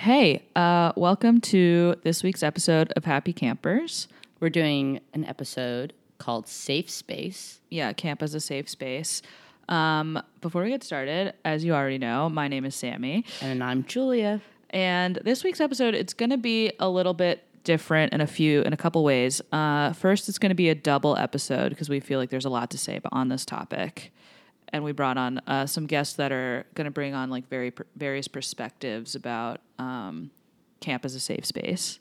Hey, uh, welcome to this week's episode of Happy Campers. We're doing an episode called Safe Space. Yeah, camp as a safe space. Um, before we get started, as you already know, my name is Sammy, And I'm Julia. and this week's episode it's going to be a little bit different in a few in a couple ways. Uh, first, it's going to be a double episode because we feel like there's a lot to say on this topic, and we brought on uh, some guests that are going to bring on like very per- various perspectives about um, camp as a safe space.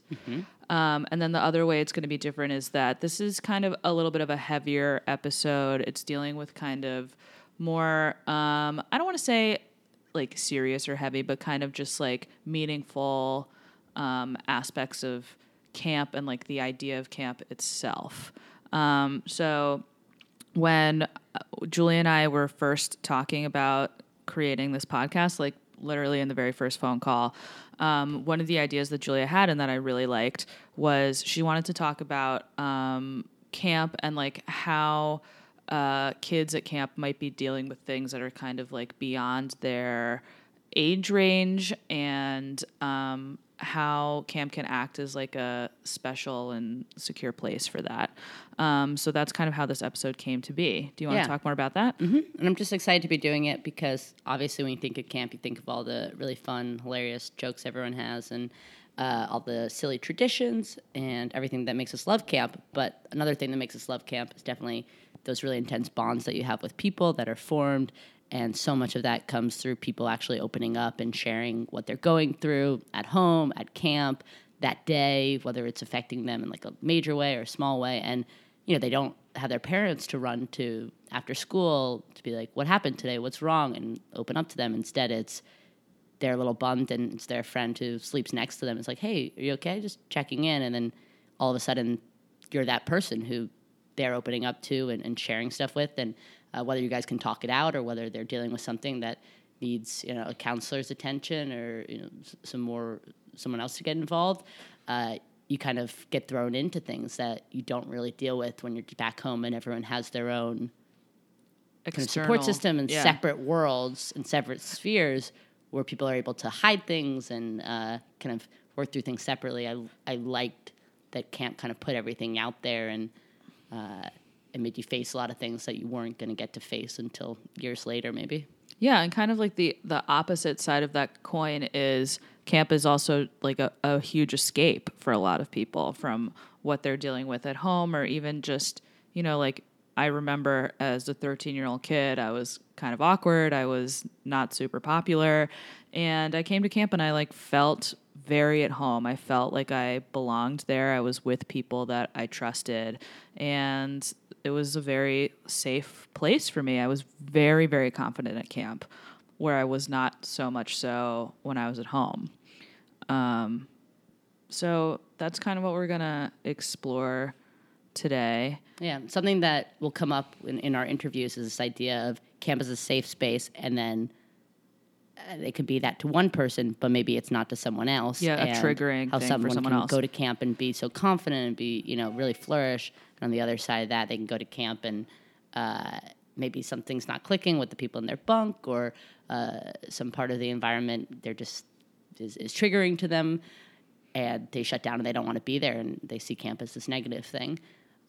Um, and then the other way it's going to be different is that this is kind of a little bit of a heavier episode. It's dealing with kind of more, um, I don't want to say like serious or heavy, but kind of just like meaningful um, aspects of camp and like the idea of camp itself. Um, so when Julie and I were first talking about creating this podcast, like literally in the very first phone call, um, one of the ideas that Julia had and that I really liked was she wanted to talk about um, camp and like how uh, kids at camp might be dealing with things that are kind of like beyond their age range and um, how camp can act as like a special and secure place for that. Um, so that's kind of how this episode came to be. Do you want Yeah. to talk more about that? And I'm just excited to be doing it because obviously, when you think of camp, you think of all the really fun, hilarious jokes everyone has and uh, all the silly traditions and everything that makes us love camp. But another thing that makes us love camp is definitely those really intense bonds that you have with people that are formed. And so much of that comes through people actually opening up and sharing what they're going through at home, at camp, that day, whether it's affecting them in like a major way or a small way. And you know, they don't have their parents to run to after school to be like, what happened today? What's wrong? And open up to them. Instead, it's they're little bummed and it's their friend who sleeps next to them. It's like, hey, are you okay? Just checking in. And then all of a sudden, you're that person who they're opening up to and, and sharing stuff with. And uh, whether you guys can talk it out or whether they're dealing with something that needs, you know, a counselor's attention or, you know, some more, someone else to get involved. Uh, you kind of get thrown into things that you don't really deal with when you're back home and everyone has their own kind of support system and yeah. separate worlds and separate spheres where people are able to hide things and uh, kind of work through things separately. I, I liked that camp kind of put everything out there and uh, it made you face a lot of things that you weren't going to get to face until years later, maybe. Yeah, and kind of like the the opposite side of that coin is camp is also like a, a huge escape for a lot of people from what they're dealing with at home or even just, you know, like I remember as a 13 year old kid, I was kind of awkward. I was not super popular. And I came to camp and I like felt very at home. I felt like I belonged there. I was with people that I trusted. And it was a very safe place for me. I was very, very confident at camp, where I was not so much so when I was at home. Um, so that's kind of what we're to explore today. Yeah, something that will come up in, in our interviews is this idea of camp as a safe space, and then it could be that to one person, but maybe it's not to someone else. Yeah, a triggering how thing for someone someone can else. go to camp and be so confident and be you know really flourish, and on the other side of that, they can go to camp and uh, maybe something's not clicking with the people in their bunk, or uh, some part of the environment they're just is, is triggering to them and they shut down and they don't want to be there and they see camp as this negative thing.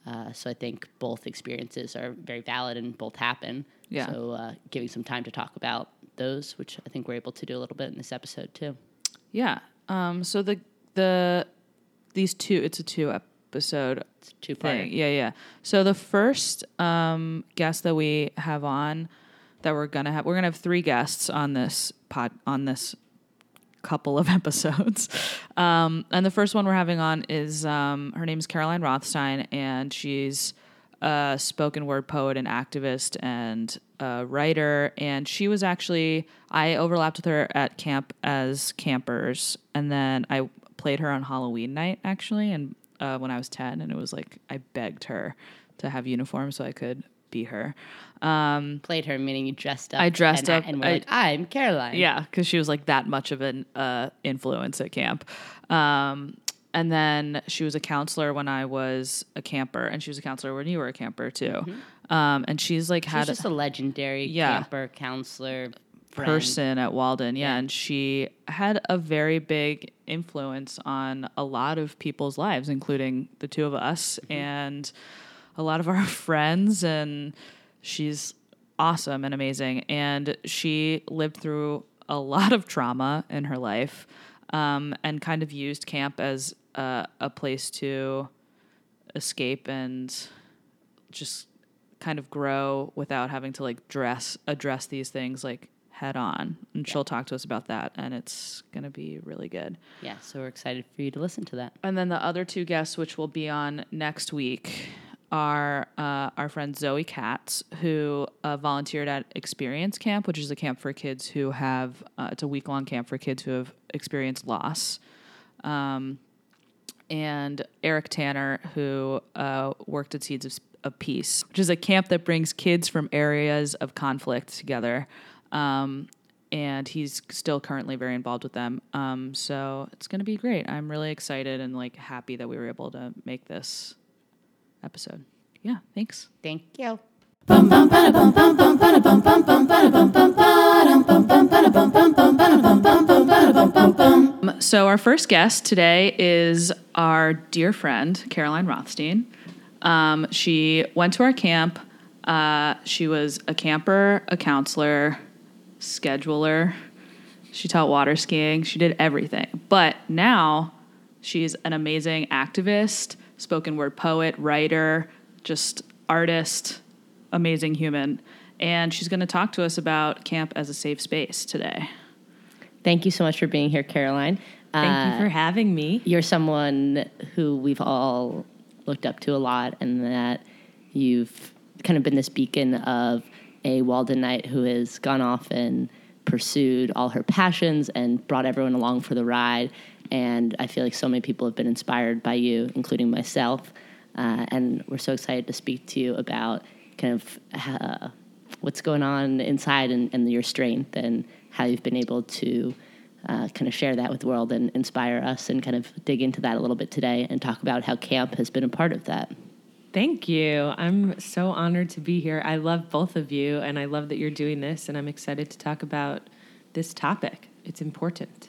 Uh, so I think both experiences are very valid and both happen. Yeah. So uh, giving some time to talk about those, which I think we're able to do a little bit in this episode too. Yeah. Um, so the the these two it's a two episode It's two thing. part. Yeah, yeah. So the first um, guest that we have on that we're gonna have we're gonna have three guests on this pod on this couple of episodes. Um, and the first one we're having on is um, her name is Caroline Rothstein, and she's a spoken word poet and activist and a writer. And she was actually I overlapped with her at camp as campers, and then I played her on Halloween night actually, and uh, when I was ten, and it was like I begged her to have uniform so I could be her. Um, Played her, meaning you dressed up. I dressed and, up. and we're I- like, I'm Caroline. yeah, because she was like that much of an uh, influence at camp. Um, and then she was a counselor when I was a camper, and she was a counselor when you were a camper too. Um, and she's like She's had just a legendary Yeah. camper, counselor, friend. person at Walden. Yeah, and she had a very big influence on a lot of people's lives, including the two of us and a lot of our friends. And she's awesome and amazing. And she lived through a lot of trauma in her life um, and kind of used camp as uh, a place to escape and just kind of grow without having to like dress address these things like head on. And she'll talk to us about that and it's going to be really good. Yeah, so we're excited for you to listen to that. and then the other two guests which will be on next week are uh, our friend zoe katz who uh, volunteered at experience camp which is a camp for kids who have uh, it's a week-long camp for kids who have experienced loss. Um, and Eric Tanner, who uh, worked at Seeds of, of Peace, which is a camp that brings kids from areas of conflict together. Um, and he's still currently very involved with them. Um, so it's going to be great. I'm really excited and like happy that we were able to make this episode. Yeah, thanks. Thank you. So our first guest today is our dear friend Caroline Rothstein. Um, she went to our camp. Uh, she was a camper, a counselor, scheduler. She taught water skiing. She did everything. But now she's an amazing activist, spoken word poet, writer, just artist, amazing human. And she's going to talk to us about camp as a safe space today. Thank you so much for being here, Caroline. Thank Uh, you for having me. You're someone who we've all looked up to a lot, and that you've kind of been this beacon of a Waldenite who has gone off and pursued all her passions and brought everyone along for the ride. And I feel like so many people have been inspired by you, including myself. Uh, and we're so excited to speak to you about kind of uh, what's going on inside and, and your strength and how you've been able to uh, kind of share that with the world and inspire us and kind of dig into that a little bit today and talk about how camp has been a part of that. Thank you. I'm so honored to be here. I love both of you, and I love that you're doing this, and I'm excited to talk about this topic. It's important.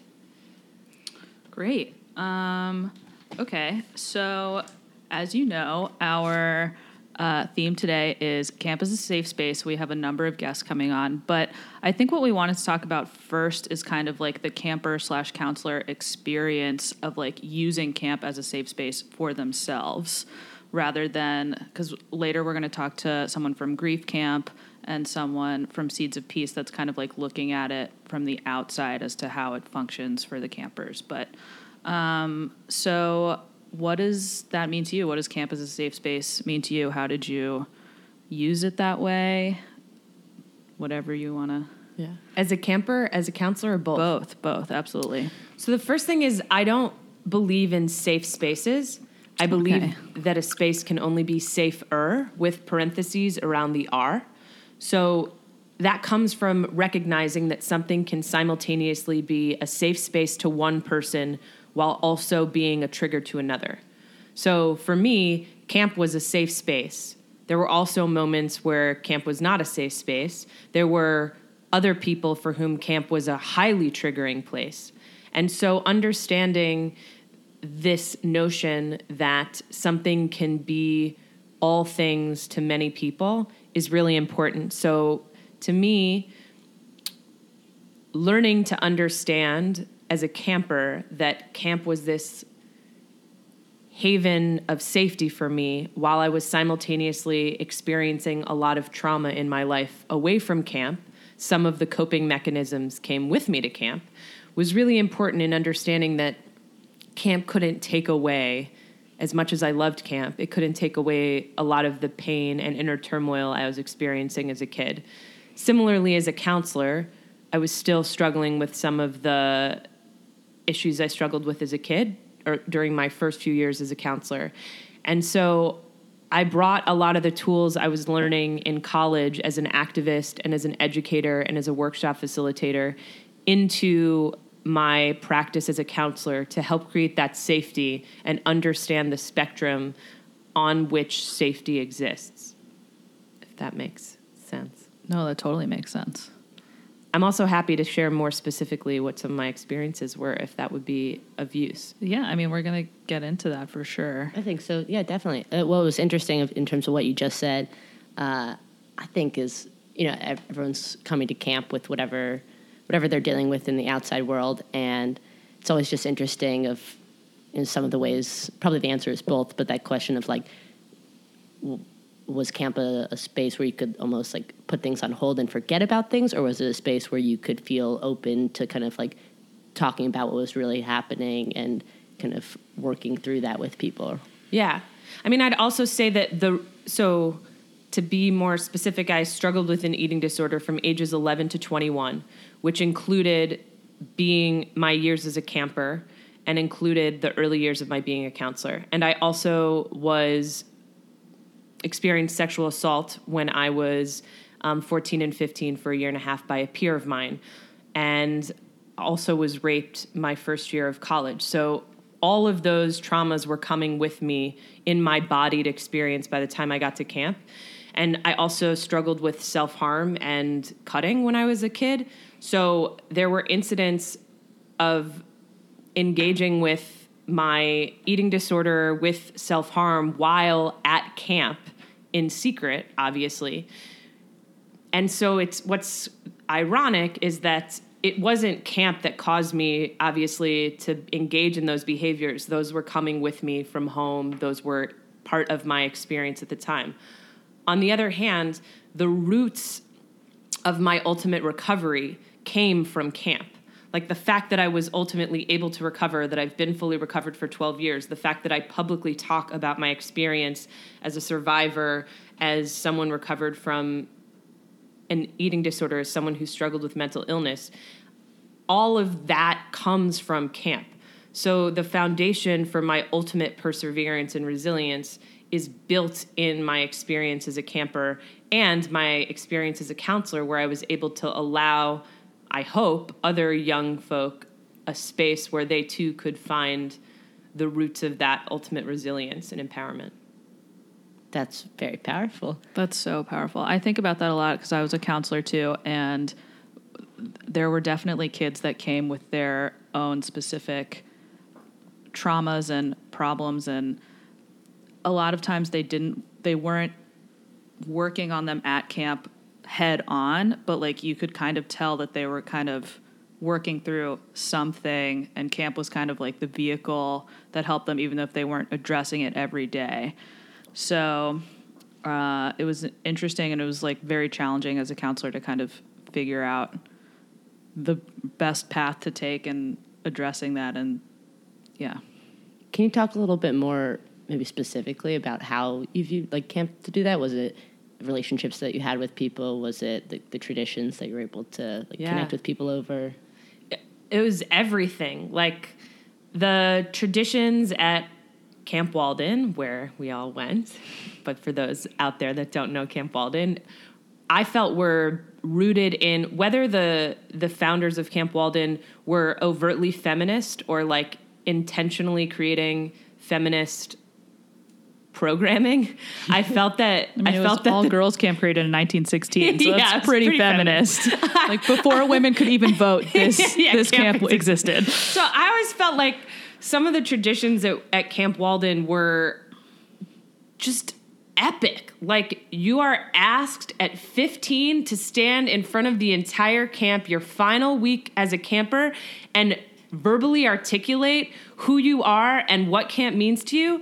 Great. Um, okay, so as you know, our uh, theme today is camp as a safe space. We have a number of guests coming on, but I think what we wanted to talk about first is kind of like the camper slash counselor experience of like using camp as a safe space for themselves rather than because later we're going to talk to someone from grief camp and someone from seeds of peace that's kind of like looking at it from the outside as to how it functions for the campers but um, so what does that mean to you what does camp as a safe space mean to you how did you use it that way whatever you want to Yeah. As a camper, as a counselor, or both? both both absolutely So the first thing is, I don't believe in safe spaces. I believe Okay. that a space can only be safer with parentheses around the R. So that comes from recognizing that something can simultaneously be a safe space to one person while also being a trigger to another. So for me, camp was a safe space. There were also moments where camp was not a safe space. There were other people for whom camp was a highly triggering place. And so understanding this notion that something can be all things to many people is really important. So to me, learning to understand as a camper that camp was this haven of safety for me while I was simultaneously experiencing a lot of trauma in my life away from camp. Some of the coping mechanisms came with me to camp, was really important in understanding that camp couldn't take away, as much as I loved camp, it couldn't take away a lot of the pain and inner turmoil I was experiencing as a kid. Similarly, as a counselor, I was still struggling with some of the issues I struggled with as a kid or during my first few years as a counselor. And so I brought a lot of the tools I was learning in college as an activist and as an educator and as a workshop facilitator into my practice as a counselor to help create that safety and understand the spectrum on which safety exists. If that makes sense. No, that totally makes sense. I'm also happy to share more specifically what some of my experiences were if that would be of use. Yeah, I mean, we're going to get into that for sure. I think so. Yeah, definitely. Uh, what was interesting in terms of what you just said, uh, I think is you know everyone's coming to camp with whatever whatever they're dealing with in the outside world, and it's always just interesting of in some of the ways. Probably the answer is both, but that question of like. Was camp a, a space where you could almost like put things on hold and forget about things, or was it a space where you could feel open to kind of like talking about what was really happening and kind of working through that with people? Yeah. I mean, I'd also say that the so to be more specific, I struggled with an eating disorder from ages 11 to 21, which included being my years as a camper and included the early years of my being a counselor. And I also was experienced sexual assault when I was um, 14 and 15 for a year and a half by a peer of mine, and also was raped my first year of college. So all of those traumas were coming with me in my bodied experience by the time I got to camp. And I also struggled with self harm and cutting when I was a kid. So there were incidents of engaging with my eating disorder with self harm while at camp in secret, obviously. And so it's what's ironic is that it wasn't camp that caused me, obviously, to engage in those behaviors. Those were coming with me from home, those were part of my experience at the time. On the other hand, the roots of my ultimate recovery came from camp. Like the fact that I was ultimately able to recover, that I've been fully recovered for 12 years, the fact that I publicly talk about my experience as a survivor, as someone recovered from an eating disorder, as someone who struggled with mental illness, all of that comes from camp. So the foundation for my ultimate perseverance and resilience is built in my experience as a camper and my experience as a counselor, where I was able to allow, I hope, other young folk a space where they too could find the roots of that ultimate resilience and empowerment. That's very powerful. That's so powerful. I think about that a lot because I was a counselor too, and there were definitely kids that came with their own specific traumas and problems, and a lot of times they didn't, they weren't working on them at camp head on, but like you could kind of tell that they were kind of working through something, and camp was kind of like the vehicle that helped them, even if they weren't addressing it every day. So uh, it was interesting and it was like very challenging as a counselor to kind of figure out the best path to take and addressing that. And yeah. Can you talk a little bit more, maybe specifically, about how you viewed like camp to do that? Was it relationships that you had with people? Was it the, the traditions that you were able to like, Yeah. connect with people over? it was everything. Like the traditions at Camp Walden, where we all went, but for those out there that don't know Camp Walden, I felt were rooted in whether the the founders of Camp Walden were overtly feminist or like intentionally creating feminist programming. I felt that I, I, mean, it felt that all the- girls camp created in 1916, so that's it's pretty, pretty feminist. like before women could even vote, this Yeah, this camp camp existed. So I always felt like some of the traditions at, at Camp Walden were just epic. Like you are asked at 15 to stand in front of the entire camp, your final week as a camper, and verbally articulate who you are and what camp means to you.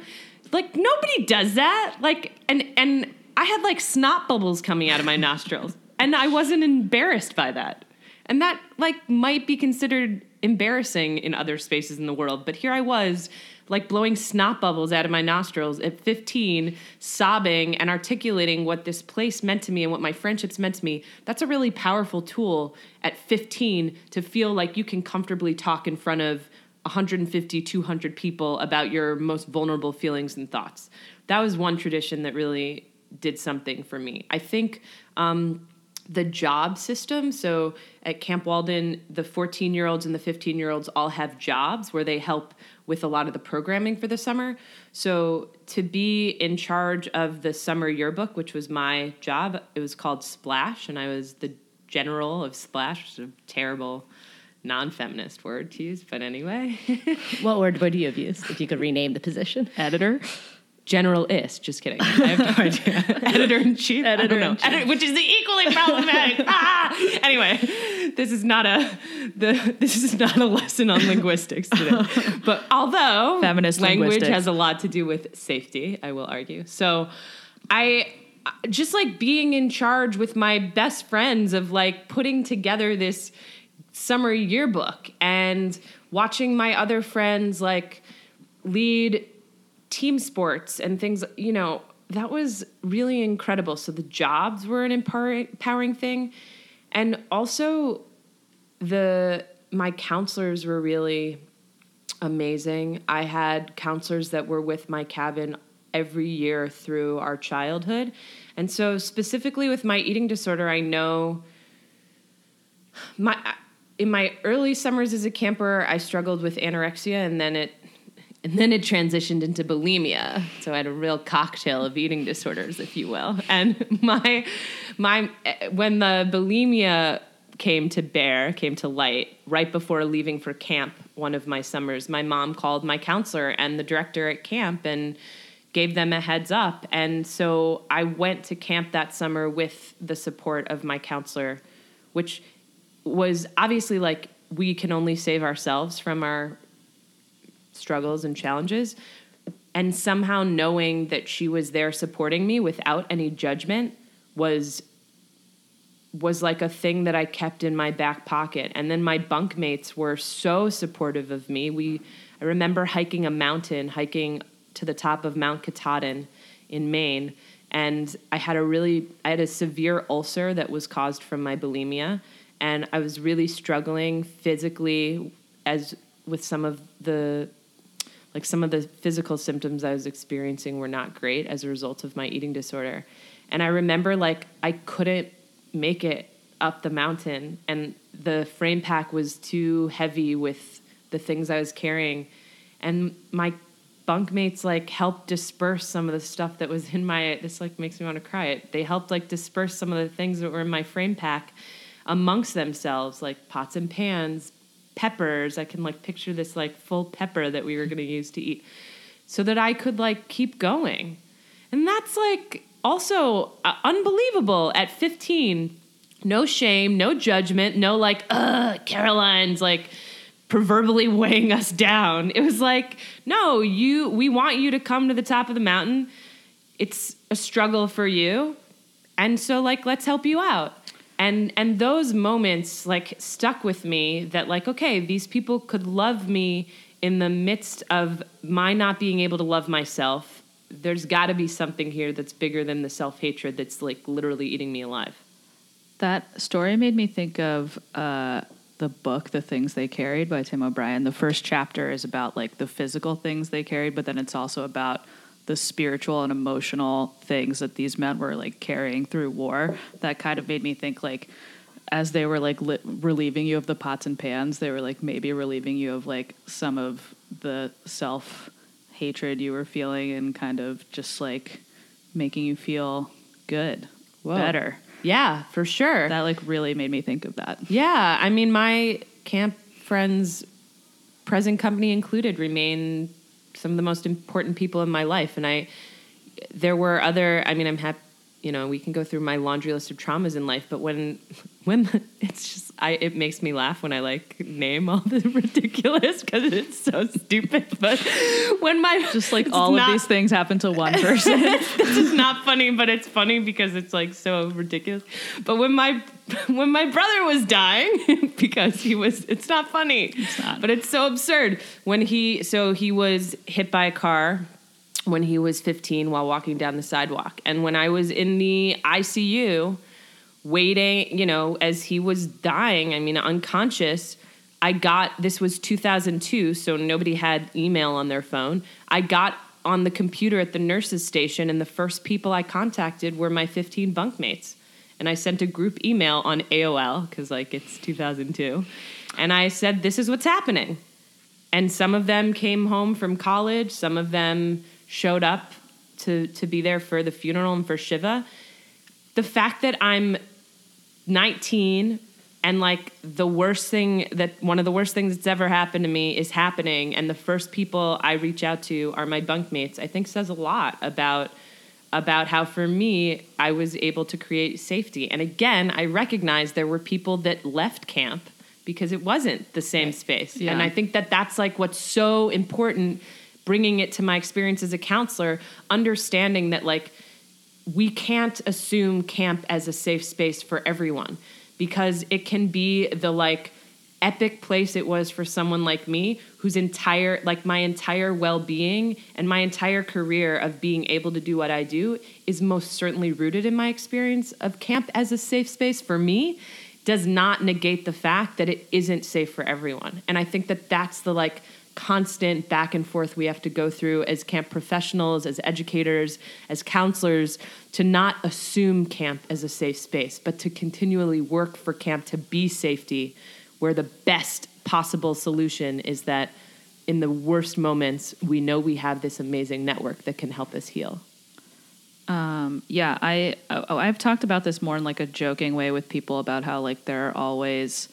Like nobody does that. Like and and I had like snot bubbles coming out of my nostrils, and I wasn't embarrassed by that. And that like might be considered embarrassing in other spaces in the world, but here I was like blowing snot bubbles out of my nostrils at 15, sobbing and articulating what this place meant to me and what my friendships meant to me. That's a really powerful tool at 15 to feel like you can comfortably talk in front of 150, 200 people about your most vulnerable feelings and thoughts. That was one tradition that really did something for me. I think um, the job system. So at Camp Walden, the 14 year olds and the 15 year olds all have jobs where they help with a lot of the programming for the summer. So to be in charge of the summer yearbook, which was my job, it was called Splash, and I was the general of Splash, which is a terrible non-feminist word to use, but anyway. What word would you have used if you could rename the position? Editor. Generalist, just kidding. I have no idea. Editor in chief, Editor I don't know. in chief. Edit- which is the equally problematic. ah! Anyway, this is not a the this is not a lesson on linguistics today. But although Feminist language has a lot to do with safety, I will argue. So, I just like being in charge with my best friends of like putting together this summer yearbook and watching my other friends like lead team sports and things you know that was really incredible. So the jobs were an empowering thing. And also the my counselors were really amazing. I had counselors that were with my cabin every year through our childhood. And so specifically with my eating disorder i know my in my early summers as a camper i struggled with anorexia and then it and then it transitioned into bulimia. So i had a real cocktail of eating disorders if you will. And my my when the bulimia came to bear came to light right before leaving for camp one of my summers my mom called my counselor and the director at camp and gave them a heads up. And so i went to camp that summer with the support of my counselor which was obviously like we can only save ourselves from our struggles and challenges. And somehow knowing that she was there supporting me without any judgment was was like a thing that I kept in my back pocket. And then my bunkmates were so supportive of me. We I remember hiking a mountain hiking to the top of Mount Katahdin in Maine. And I had a really I had a severe ulcer that was caused from my bulimia and I was really struggling physically as with some of the like some of the physical symptoms I was experiencing were not great as a result of my eating disorder. And I remember like I couldn't make it up the mountain and the frame pack was too heavy with the things I was carrying. And my bunkmates like helped disperse some of the stuff that was in my this like makes me want to cry. They helped like disperse some of the things that were in my frame pack amongst themselves, like pots and pans, peppers. I can like picture this like full pepper that we were going to use to eat so that I could like keep going. And that's like also uh, unbelievable at 15. No shame, no judgment, no like, ugh, Caroline's like proverbially weighing us down. It was like, no, you we want you to come to the top of the mountain. It's a struggle for you. And so like let's help you out. And and those moments like stuck with me that like okay, these people could love me in the midst of my not being able to love myself. There's got to be something here that's bigger than the self-hatred that's like literally eating me alive. That story made me think of uh, the book, The Things They Carried by Tim O'Brien. The first chapter is about like the physical things they carried, but then it's also about the spiritual and emotional things that these men were like carrying through war. That kind of made me think like as they were like li- relieving you of the pots and pans, they were like maybe relieving you of like some of the self hatred you were feeling and kind of just like making you feel good, Whoa. better. Yeah, for sure. That like really made me think of that. Yeah, I mean, my camp friends, present company included, remain some of the most important people in my life. And I, there were other. I mean, I'm happy. You know, we can go through my laundry list of traumas in life, but when, when it's just, I it makes me laugh when I like name all the ridiculous because it's so stupid. But when my Just like all not- of these things happen to one person. this is not funny, but it's funny because it's like so ridiculous. But when my when my brother was dying, because he was, it's not funny, it's not. but it's so absurd. When he, so he was hit by a car when he was 15 while walking down the sidewalk, and when I was in the ICU waiting, you know, as he was dying, I mean, unconscious. I got this was 2002, so nobody had email on their phone. I got on the computer at the nurses station, and the first people I contacted were my 15 bunkmates. And I sent a group email on AOL because, like, it's 2002. And I said, This is what's happening. And some of them came home from college, some of them showed up to, to be there for the funeral and for Shiva. The fact that I'm 19 and like the worst thing that one of the worst things that's ever happened to me is happening and the first people i reach out to are my bunkmates i think says a lot about about how for me i was able to create safety and again i recognize there were people that left camp because it wasn't the same space Yeah. and i think that that's like what's so important bringing it to my experience as a counselor understanding that like we can't assume camp as a safe space for everyone because it can be the like epic place it was for someone like me whose entire like my entire well-being and my entire career of being able to do what I do is most certainly rooted in my experience of camp as a safe space for me does not negate the fact that it isn't safe for everyone. And I think that that's the like constant back and forth we have to go through as camp professionals, as educators, as counselors to not assume camp as a safe space, but to continually work for camp to be safety, where the best possible solution is that in the worst moments, we know we have this amazing network that can help us heal. Um, yeah, I oh, I've talked about this more in like a joking way with people about how like there are always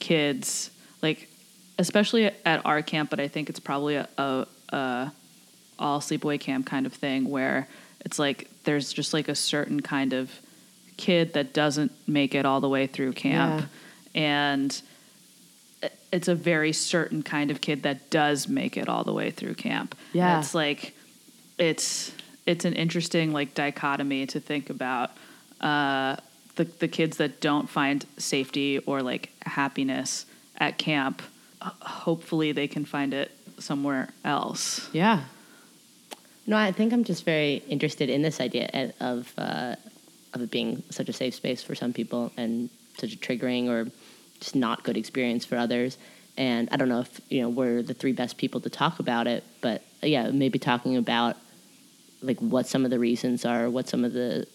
kids like especially at our camp, but I think it's probably a, a, a all sleepaway camp kind of thing where it's like there's just like a certain kind of kid that doesn't make it all the way through camp and it's a very certain kind of kid that does make it all the way through camp. Yeah. And it's like it's it's an interesting like dichotomy to think about uh, the the kids that don't find safety or like happiness at camp. Hopefully, they can find it somewhere else. Yeah. No, I think I'm just very interested in this idea of uh, of it being such a safe space for some people and such a triggering or just not good experience for others. And I don't know if you know we're the three best people to talk about it, but yeah, maybe talking about like what some of the reasons are, what some of the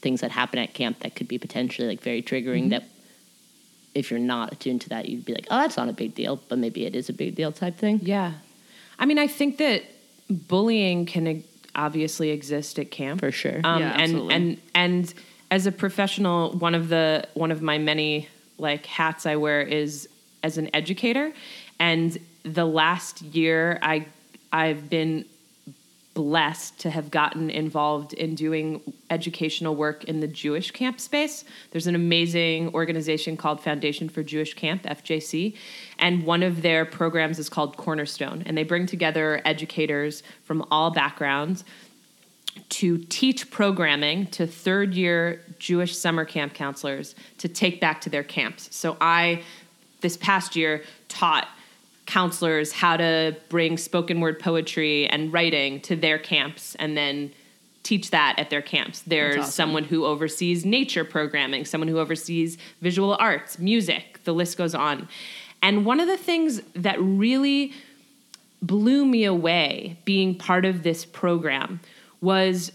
things that happen at camp that could be potentially like very triggering. That if you're not attuned to that, you'd be like, oh, that's not a big deal, but maybe it is a big deal type thing. Yeah. I mean, I think that bullying can e- obviously exist at camp. For sure. Um, Yeah, and absolutely. and and as a professional, one of the one of my many like hats I wear is as an educator. And the last year, I I've been blessed to have gotten involved in doing educational work in the Jewish camp space. There's an amazing organization called Foundation for Jewish Camp, FJC, and one of their programs is called Cornerstone, and they bring together educators from all backgrounds to teach programming to third year Jewish summer camp counselors to take back to their camps. So I, this past year, taught counselors how to bring spoken word poetry and writing to their camps and then teach that at their camps. There's awesome. someone who oversees nature programming, someone who oversees visual arts, music, the list goes on. And one of the things that really blew me away being part of this program was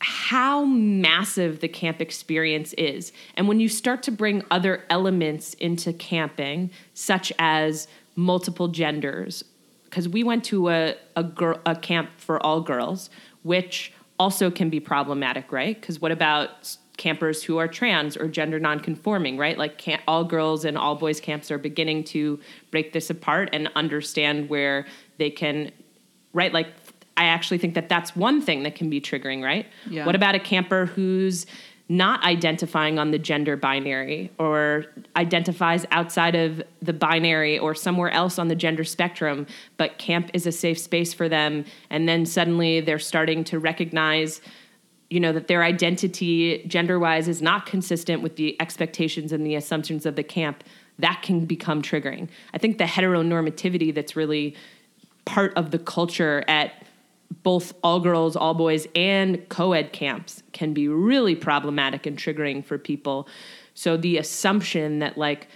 how massive the camp experience is. And when you start to bring other elements into camping, such as multiple genders, because we went to a, a, girl, a camp for all girls, which also can be problematic, right? Because what about campers who are trans or gender nonconforming, right? Like can all girls and all boys camps are beginning to break this apart and understand where they can, right? Like I actually think that that's one thing that can be triggering, right? Yeah. What about a camper who's not identifying on the gender binary or identifies outside of the binary or somewhere else on the gender spectrum, but camp is a safe space for them. And then suddenly they're starting to recognize, you know, that their identity gender wise is not consistent with the expectations and the assumptions of the camp. That can become triggering. I think the heteronormativity that's really part of the culture at both all girls, all boys, and co ed camps can be really problematic and triggering for people. So the assumption that, like,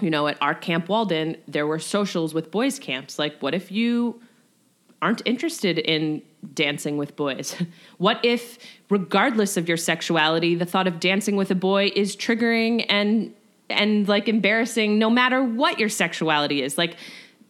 you know, at our Camp Walden, there were socials with boys' camps. Like, what if you aren't interested in dancing with boys? what if, regardless of your sexuality, the thought of dancing with a boy is triggering and and like embarrassing no matter what your sexuality is? Like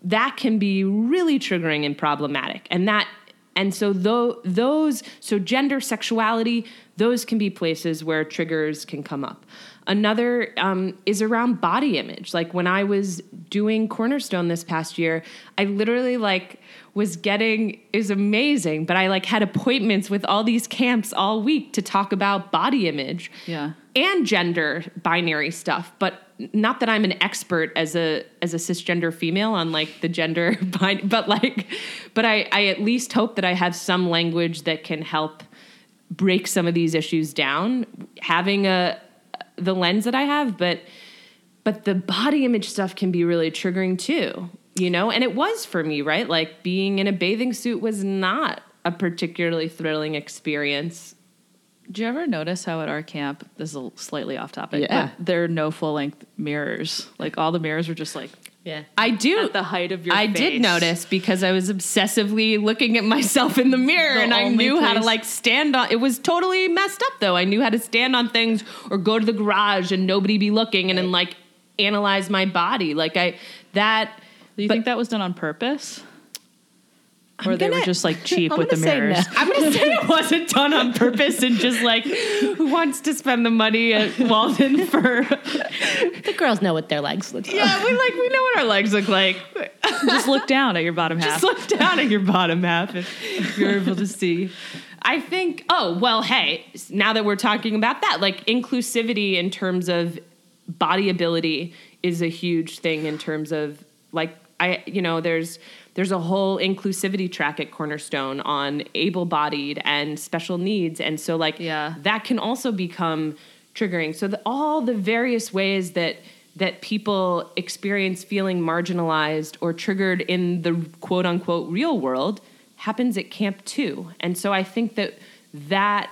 that can be really triggering and problematic. And that and so those so gender sexuality those can be places where triggers can come up. Another um, is around body image. Like when i was doing cornerstone this past year i literally like was getting is amazing but i like had appointments with all these camps all week to talk about body image. Yeah. And gender binary stuff but not that i'm an expert as a as a cisgender female on like the gender bin- but like but i i at least hope that i have some language that can help break some of these issues down having a the lens that i have but but the body image stuff can be really triggering too you know? And it was for me right? Like being in a bathing suit was not a particularly thrilling experience Did you ever notice how at our camp, this is a slightly off topic, Yeah. but there are no full length mirrors. Like all the mirrors were just like Yeah. i do at the height of your I face. did notice because I was obsessively looking at myself in the mirror The and I knew how to like stand on it was totally messed up though. I knew how to stand on things or go to the garage and nobody be looking and then like analyze my body. Like I that Do you but- think that was done on purpose? Or they were gonna- just like cheap I'm with the mirrors? no. I'm gonna say it wasn't done on purpose and just like who wants to spend the money at Walden for The girls know what their legs look like. Yeah, we like we know what our legs look like. just look down at your bottom half. Just look down at your bottom half if you're able to see. I think, oh, well, hey, now that we're talking about that, like inclusivity in terms of body ability is a huge thing in terms of like I you know, there's there's a whole inclusivity track at Cornerstone on able-bodied and special needs and so like Yeah. that can also become triggering. So the, all the various ways that that people experience feeling marginalized or triggered in the quote unquote real world happens at camp too. And so I think that that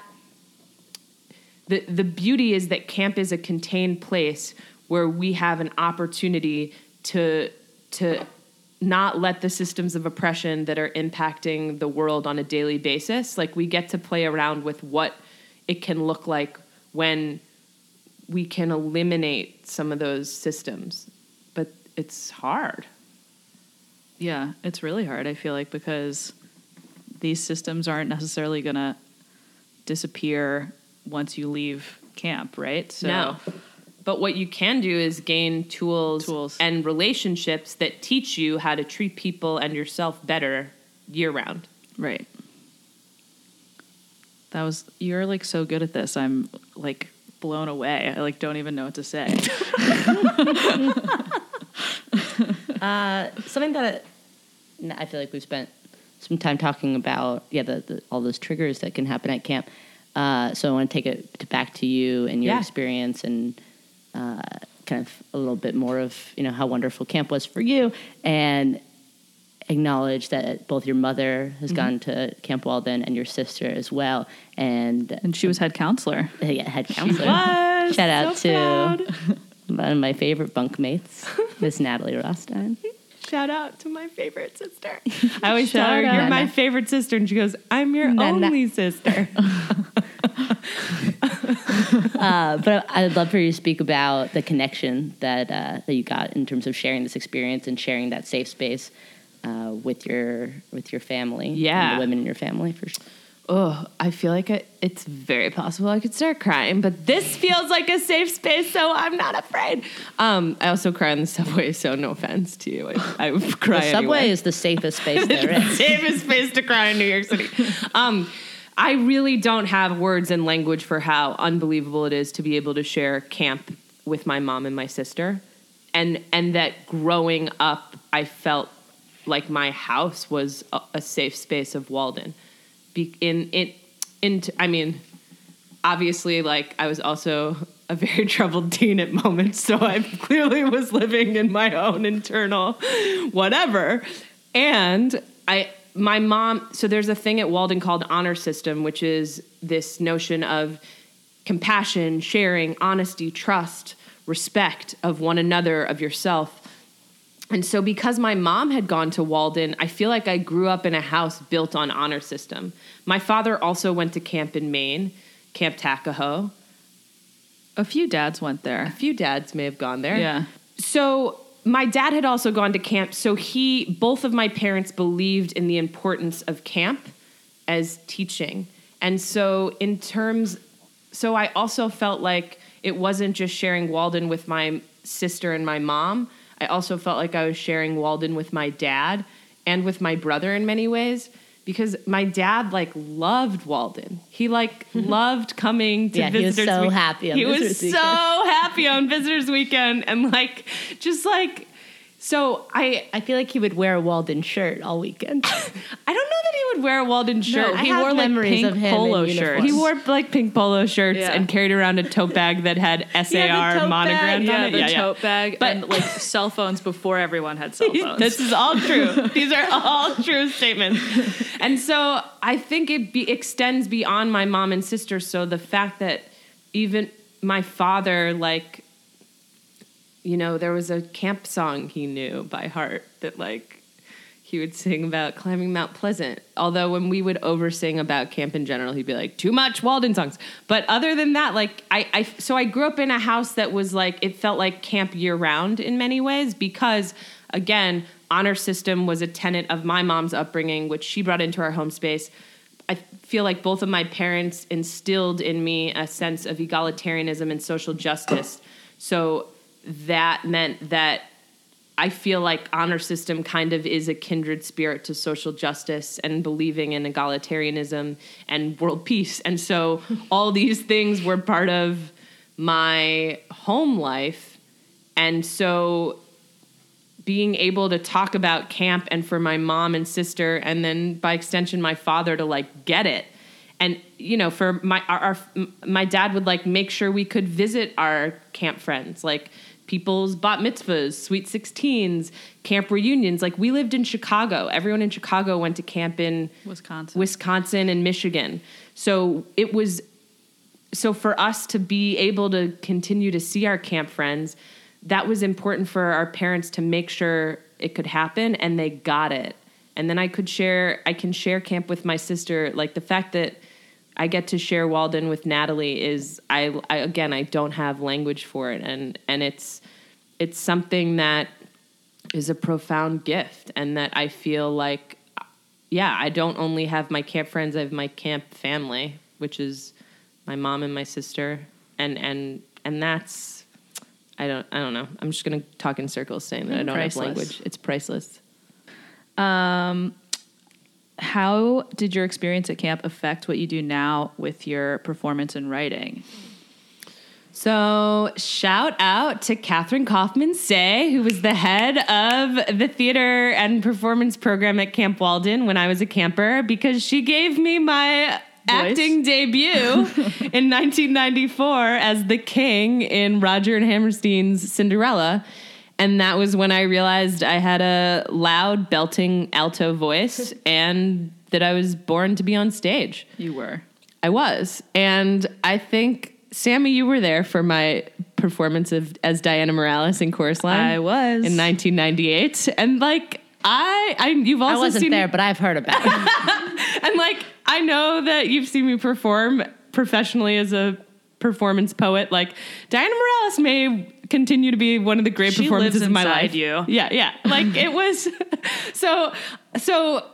the the beauty is that camp is a contained place where we have an opportunity to to not let the systems of oppression that are impacting the world on a daily basis like we get to play around with what it can look like when we can eliminate some of those systems but it's hard Yeah, it's really hard, I feel like, because these systems aren't necessarily going to disappear once you leave camp, right? So, No. But what you can do is gain tools, Tools. and relationships that teach you how to treat people and yourself better year round. Right. That was, you're like so good at this. I'm like blown away. I like don't even know what to say. Uh, something that I feel like we've spent some time talking about, yeah, the, the, all those triggers that can happen at camp. Uh, so I want to take it back to you and your Yeah. experience and uh, kind of a little bit more of you know how wonderful camp was for you and acknowledge that both your mother has gone to Camp Walden and your sister as well, and and she was head counselor. uh, yeah, head counselor. was. Shout out So to proud. one of my favorite bunkmates, Miss Natalie Rothstein. Shout out to my favorite sister. I always tell her, Shout You're my favorite sister. And she goes, I'm your Nana. only sister. Uh, but I'd love for you to speak about the connection that uh, that you got in terms of sharing this experience and sharing that safe space uh, with your with your family, and Yeah. the women in your family. For sure. Oh, I feel like I, it's very possible I could start crying, but this feels like a safe space, so I'm not afraid. Um, I also cry on the subway, so no offense to you. I, I cry The subway anyway. is the safest space there is. safest space to cry in New York City. Um, I really don't have words and language for how unbelievable it is to be able to share camp with my mom and my sister, and and that growing up, I felt like my house was a, a safe space of Walden. Be, in in in I mean, obviously, like I was also a very troubled teen at moments, so I clearly was living in my own internal whatever. And I, my mom, so there's a thing at Walden called honor system, which is this notion of compassion, sharing, honesty, trust, respect of one another, of yourself. And so, because my mom had gone to Walden, I feel like I grew up in a house built on honor system. My father also went to camp in Maine, Camp Takajo. A few dads went there. A few dads may have gone there. Yeah. So my dad had also gone to camp. So he, both of my parents believed in the importance of camp as teaching. And so, in terms, so I also felt like it wasn't just sharing Walden with my sister and my mom. I also felt like I was sharing Walden with my dad and with my brother in many ways because my dad like loved Walden. He like loved coming to Yeah, he was so Week- happy on he was Visitors so happy on visitors weekend and like just like so I I feel like he would wear a Walden shirt all weekend. I don't know that he would wear a Walden shirt. I he have wore like memories pink of him in polo uniform. shirts. he wore like pink polo shirts Yeah. and carried around a tote bag that had SAR tote monogrammed bag. on Yeah, it. the tote bag But- and like cell phones before everyone had cell phones. This is all true. These are all true statements. And so I think it be, extends beyond my mom and sister. So the fact that even my father, like, you know, there was a camp song he knew by heart that, like, he would sing about climbing Mount Pleasant. Although when we would oversing about camp in general, he'd be like, "Too much Walden songs." But other than that, like I, I, so I grew up in a house that was like it felt like camp year round in many ways because, again, honor system was a tenet of my mom's upbringing, which she brought into our home space. I feel like both of my parents instilled in me a sense of egalitarianism and social justice. So that meant that I feel like honor system kind of is a kindred spirit to social justice and believing in egalitarianism and world peace. And so all these things were part of my home life. And so being able to talk about camp and for my mom and sister and then by extension my father to like get it and you know for my our, our my dad would like make sure we could visit our camp friends like people's bat mitzvahs sweet 16s camp reunions. Like we lived in chicago. Everyone in chicago went to camp in Wisconsin. wisconsin and michigan. So it was so for us to be able to continue to see our camp friends that was important for our parents to make sure it could happen and they got it. And then i could share i can share camp with my sister like the fact that i get to share walden with natalie is i, I again i don't have language for it. And and it's it's something that is a profound gift and that i feel like yeah i don't only have my camp friends i have my camp family which is my mom and my sister. And and and that's i don't i don't know. I'm just going to talk in circles saying that i don't Priceless. have language. It's priceless um, How did your experience at camp affect what you do now with your performance and writing? So, shout out to Catherine Kaufman Say, who was the head of the theater and performance program at Camp Walden when I was a camper, because she gave me my acting debut in 1994 as the king in Rodgers and Hammerstein's Cinderella. And that was when I realized I had a loud, belting alto voice and that I was born to be on stage. You were. I was. And I think, Sammy, you were there for my performance of as Diana Morales in Chorus Line. I was. In 1998. And like, I, I you've also I wasn't seen there, but I've heard about it. and like I know that you've seen me perform professionally as a performance poet. Like Diana Morales may continue to be one of the great She performances lives of my life. you. Yeah, yeah. Like it was so so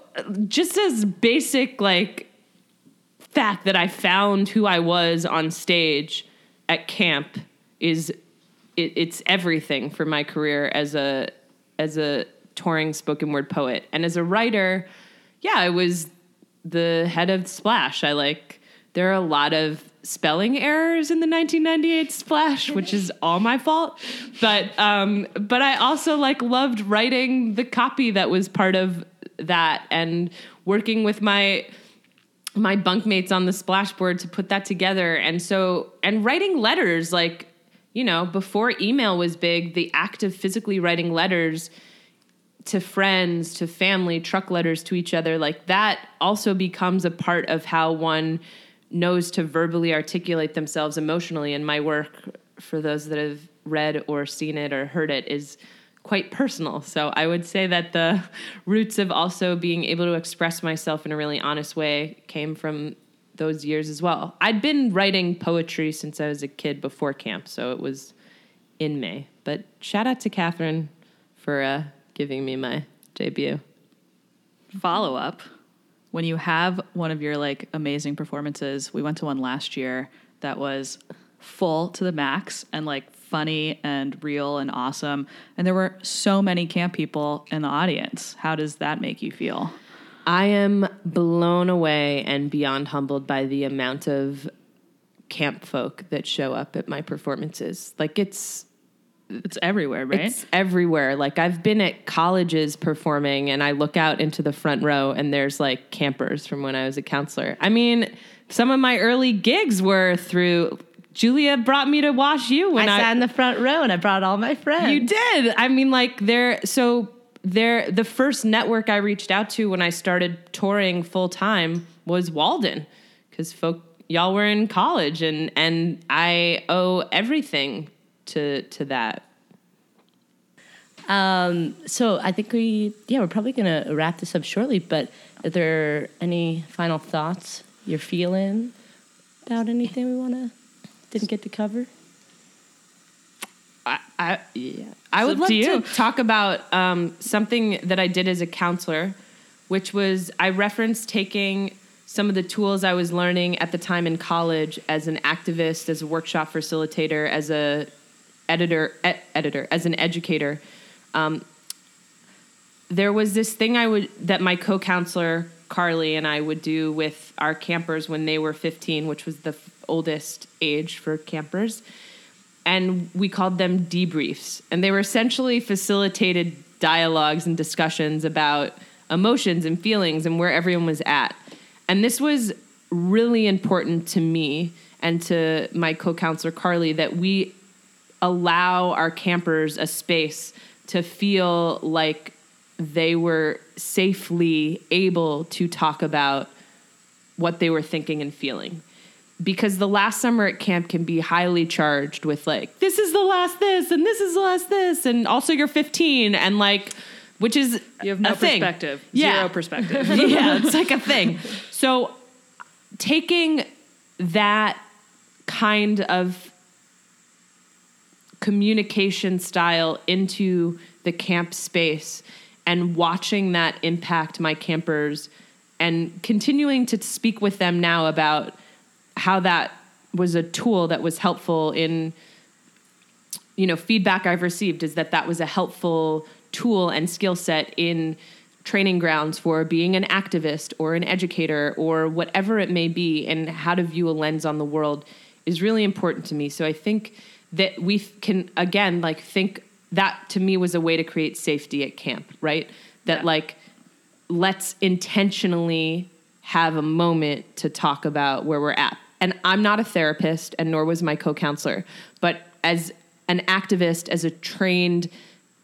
just as basic like fact that I found who I was on stage at camp is it, it's everything for my career as a as a touring spoken word poet and as a writer. Yeah, I was the head of Splash. I like there are a lot of spelling errors in the 1998 Splash, which is all my fault. But um, but I also like loved writing the copy that was part of that and working with my my bunkmates on the splashboard to put that together and so and writing letters like you know before email was big the act of physically writing letters to friends to family truck letters to each other like that also becomes a part of how one knows to verbally articulate themselves emotionally and my work for those that have read or seen it or heard it, is quite personal. So I would say that the roots of also being able to express myself in a really honest way came from those years as well. I'd been writing poetry since I was a kid before camp, so it was in May. But shout out to Catherine for uh, giving me my debut. follow up when you have one of your like amazing performances we went to one last year that was full to the max and like funny and real and awesome. And there were so many camp people in the audience. How does that make you feel? I am blown away and beyond humbled by the amount of camp folk that show up at my performances. Like it's it's everywhere right It's everywhere. Like I've been at colleges performing and I look out into the front row and there's like campers from when I was a counselor. I mean, some of my early gigs were through Julia brought me to Wash U when I, I sat in the front row and I brought all my friends. you did. I mean, like there. So there, the first network I reached out to when I started touring full time was Walden, because folk y'all were in college, and and I owe everything to to that. Um, so I think we, yeah, we're probably gonna wrap this up shortly. But are there any final thoughts you're feeling about anything we wanna didn't get to cover? I, I yeah. I would love to to, you. talk about um, something that I did as a counselor, which was I referenced taking some of the tools I was learning at the time in college as an activist, as a workshop facilitator, as a editor, e- editor, as an educator. Um, there was this thing I would that my co-counselor Carly and I would do with our campers when they were 15, which was the f- oldest age for campers and we called them debriefs. And they were essentially facilitated dialogues and discussions about emotions and feelings and where everyone was at. And this was really important to me and to my co counselor Carly that we allow our campers a space to feel like they were safely able to talk about what they were thinking and feeling. Because the last summer at camp can be highly charged with like, this is the last this and this is the last this, and also you're 15 and like, which is you have no a thing. perspective Yeah. zero perspective yeah, it's like a thing. So taking that kind of communication style into the camp space and watching that impact my campers and continuing to speak with them now about how that was a tool that was helpful in you know feedback i've received is that that was a helpful tool and skill set in training grounds for being an activist or an educator or whatever it may be and how to view a lens on the world is really important to me. So i think that we can again like think that to me was a way to create safety at camp right that Yeah. like let's intentionally have a moment to talk about where we're at. And I'm not a therapist, and nor was my co counselor, but as an activist, as a trained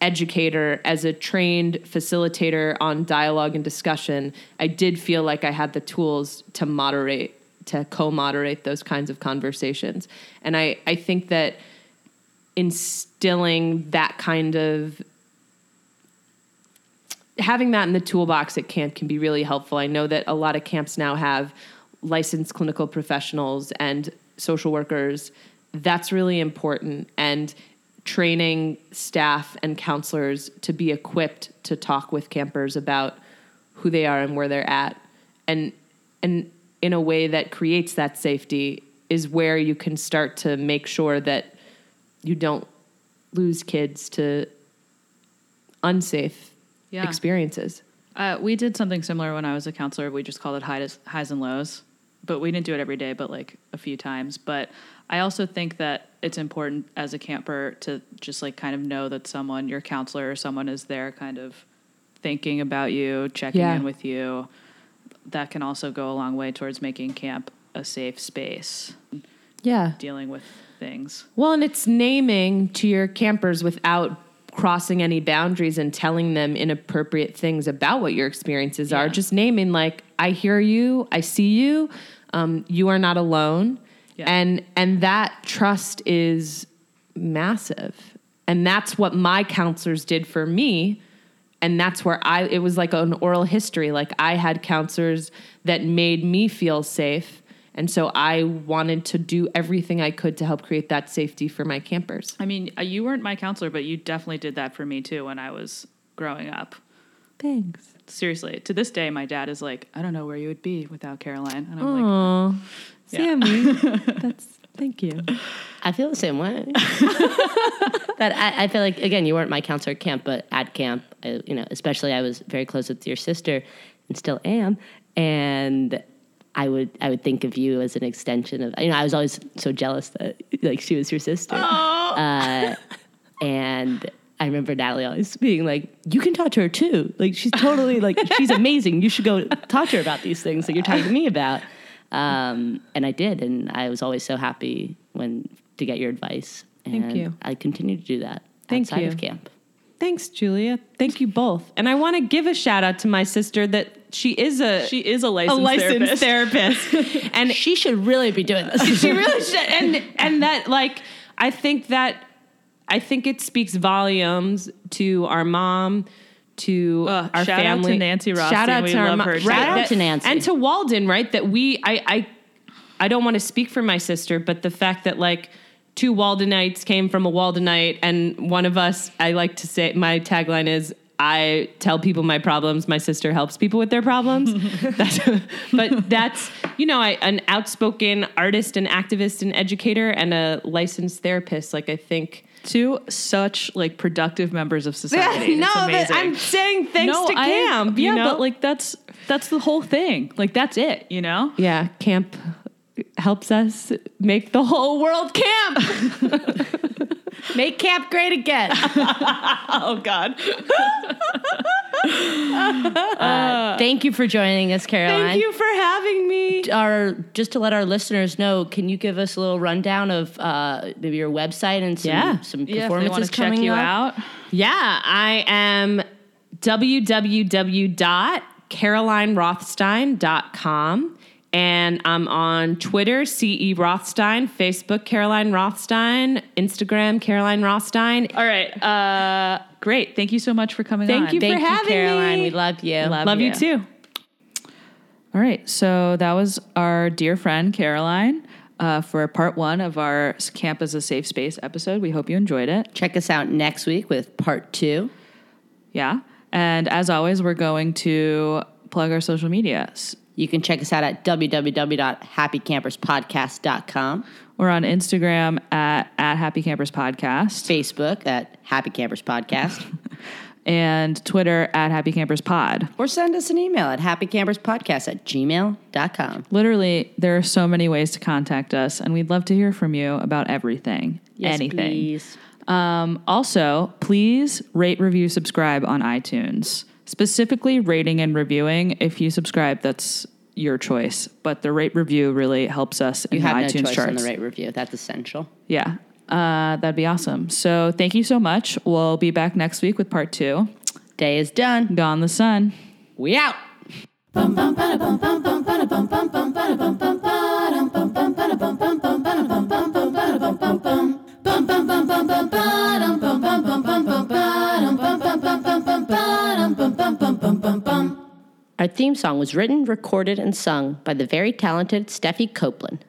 educator, as a trained facilitator on dialogue and discussion, I did feel like I had the tools to moderate, to co moderate those kinds of conversations. And I, I think that instilling that kind of having that in the toolbox at camp can be really helpful. I know that a lot of camps now have licensed clinical professionals and social workers. That's really important. And training staff and counselors to be equipped to talk with campers about who they are and where they're at. And and in a way that creates that safety is where you can start to make sure that you don't lose kids to unsafe Yeah. experiences. Uh, we did something similar when I was a counselor. We just called it highs, highs and lows, but we didn't do it every day, but like a few times. But I also think that it's important as a camper to just like kind of know that someone, your counselor or someone, is there kind of thinking about you, checking Yeah. in with you. That can also go a long way towards making camp a safe space, Yeah. dealing with things. Well, and it's naming to your campers without crossing any boundaries and telling them inappropriate things about what your experiences are. Just naming, like, I hear you, I see you, um, you are not alone. Yeah. And and that trust is massive. And that's what my counselors did for me. And that's where I, it was like an oral history. Like I had counselors that made me feel safe. And so I wanted to do everything I could to help create that safety for my campers. I mean, uh, you weren't my counselor, but you definitely did that for me too when I was growing up. Thanks. Seriously, to this day, my dad is like, I don't know where you would be without Caroline. And I'm like, Oh, Yeah. Sammy. that's, thank you. I feel the same way. that I, I feel like again, you weren't my counselor at camp, but at camp, I, you know, especially I was very close with your sister, and still am, and. I would I would think of you as an extension of you know I was always so jealous that like she was your sister, uh, and I remember Natalie always being like, "You can talk to her too. Like she's totally like she's amazing. You should go talk to her about these things that you're talking to me about." Um, and I did, and I was always so happy when to get your advice. And Thank you. I continue to do that Thank outside you. of camp. Thanks, Julia. Thank you both. And I want to give a shout out to my sister that she is a she is a a licensed, licensed therapist. therapist. and She should really be doing this. she really should and and that like I think that I think it speaks volumes to our mom to Ugh, our shout out to family. Nancy Shout out We to our love mo- her right. Shout out to Nancy. and to Walden, right? That we I I I don't want to speak for my sister, but the fact that like two Waldenites came from a Waldenite, and one of us, I like to say, my tagline is. I tell people my problems. My sister helps people with their problems. that's, but that's you know, I, an outspoken artist and activist and educator, and a licensed therapist. Like I think. Two such like productive members of society. no. I'm saying thanks no, to camp. yeah, know? but like that's that's the whole thing. Like that's it. You know. yeah, camp helps us make the whole world camp. Make camp great again. Oh God. Thank you for joining us, Caroline. Thank you for having me. Our just to let our listeners know, can you give us a little rundown of uh, maybe your website and some Yeah. some Yeah, if they performances want to check coming you up? out. Yeah, I am www.carolinerothstein.com. And I'm on Twitter, CE Rothstein, Facebook, Caroline Rothstein, Instagram, Caroline Rothstein. All right. Uh, great. Thank you so much for coming Thank on. you for Thank you, having Caroline. me. We love you. Love Love you you. too. All right. So that was our dear friend Caroline uh, for part one of our Camp as a Safe Space episode. We hope you enjoyed it. Check us out next week with part two. Yeah. And as always, we're going to plug our social media. You can check us out at www.happycamperspodcast.com, We're on Instagram at, at Happy Campers Podcast Facebook at Happy Campers Podcast, and Twitter at Happy Campers Pod. or send us an email at happycamperspodcast at gmail.com. Literally, there are so many ways to contact us, and we'd love to hear from you about everything, Yes, anything. please. Um, also, please rate, review, subscribe on iTunes. Specifically, rating and reviewing. If you subscribe, that's your choice. But the rate review really helps us in You the have no iTunes choice charts. on the rate review. That's essential. Yeah, uh, that'd be awesome. So thank you so much. We'll be back next week with part two. Day is done. Gone the sun. We out. Our theme song was written, recorded, and sung by the very talented Steffi Copeland.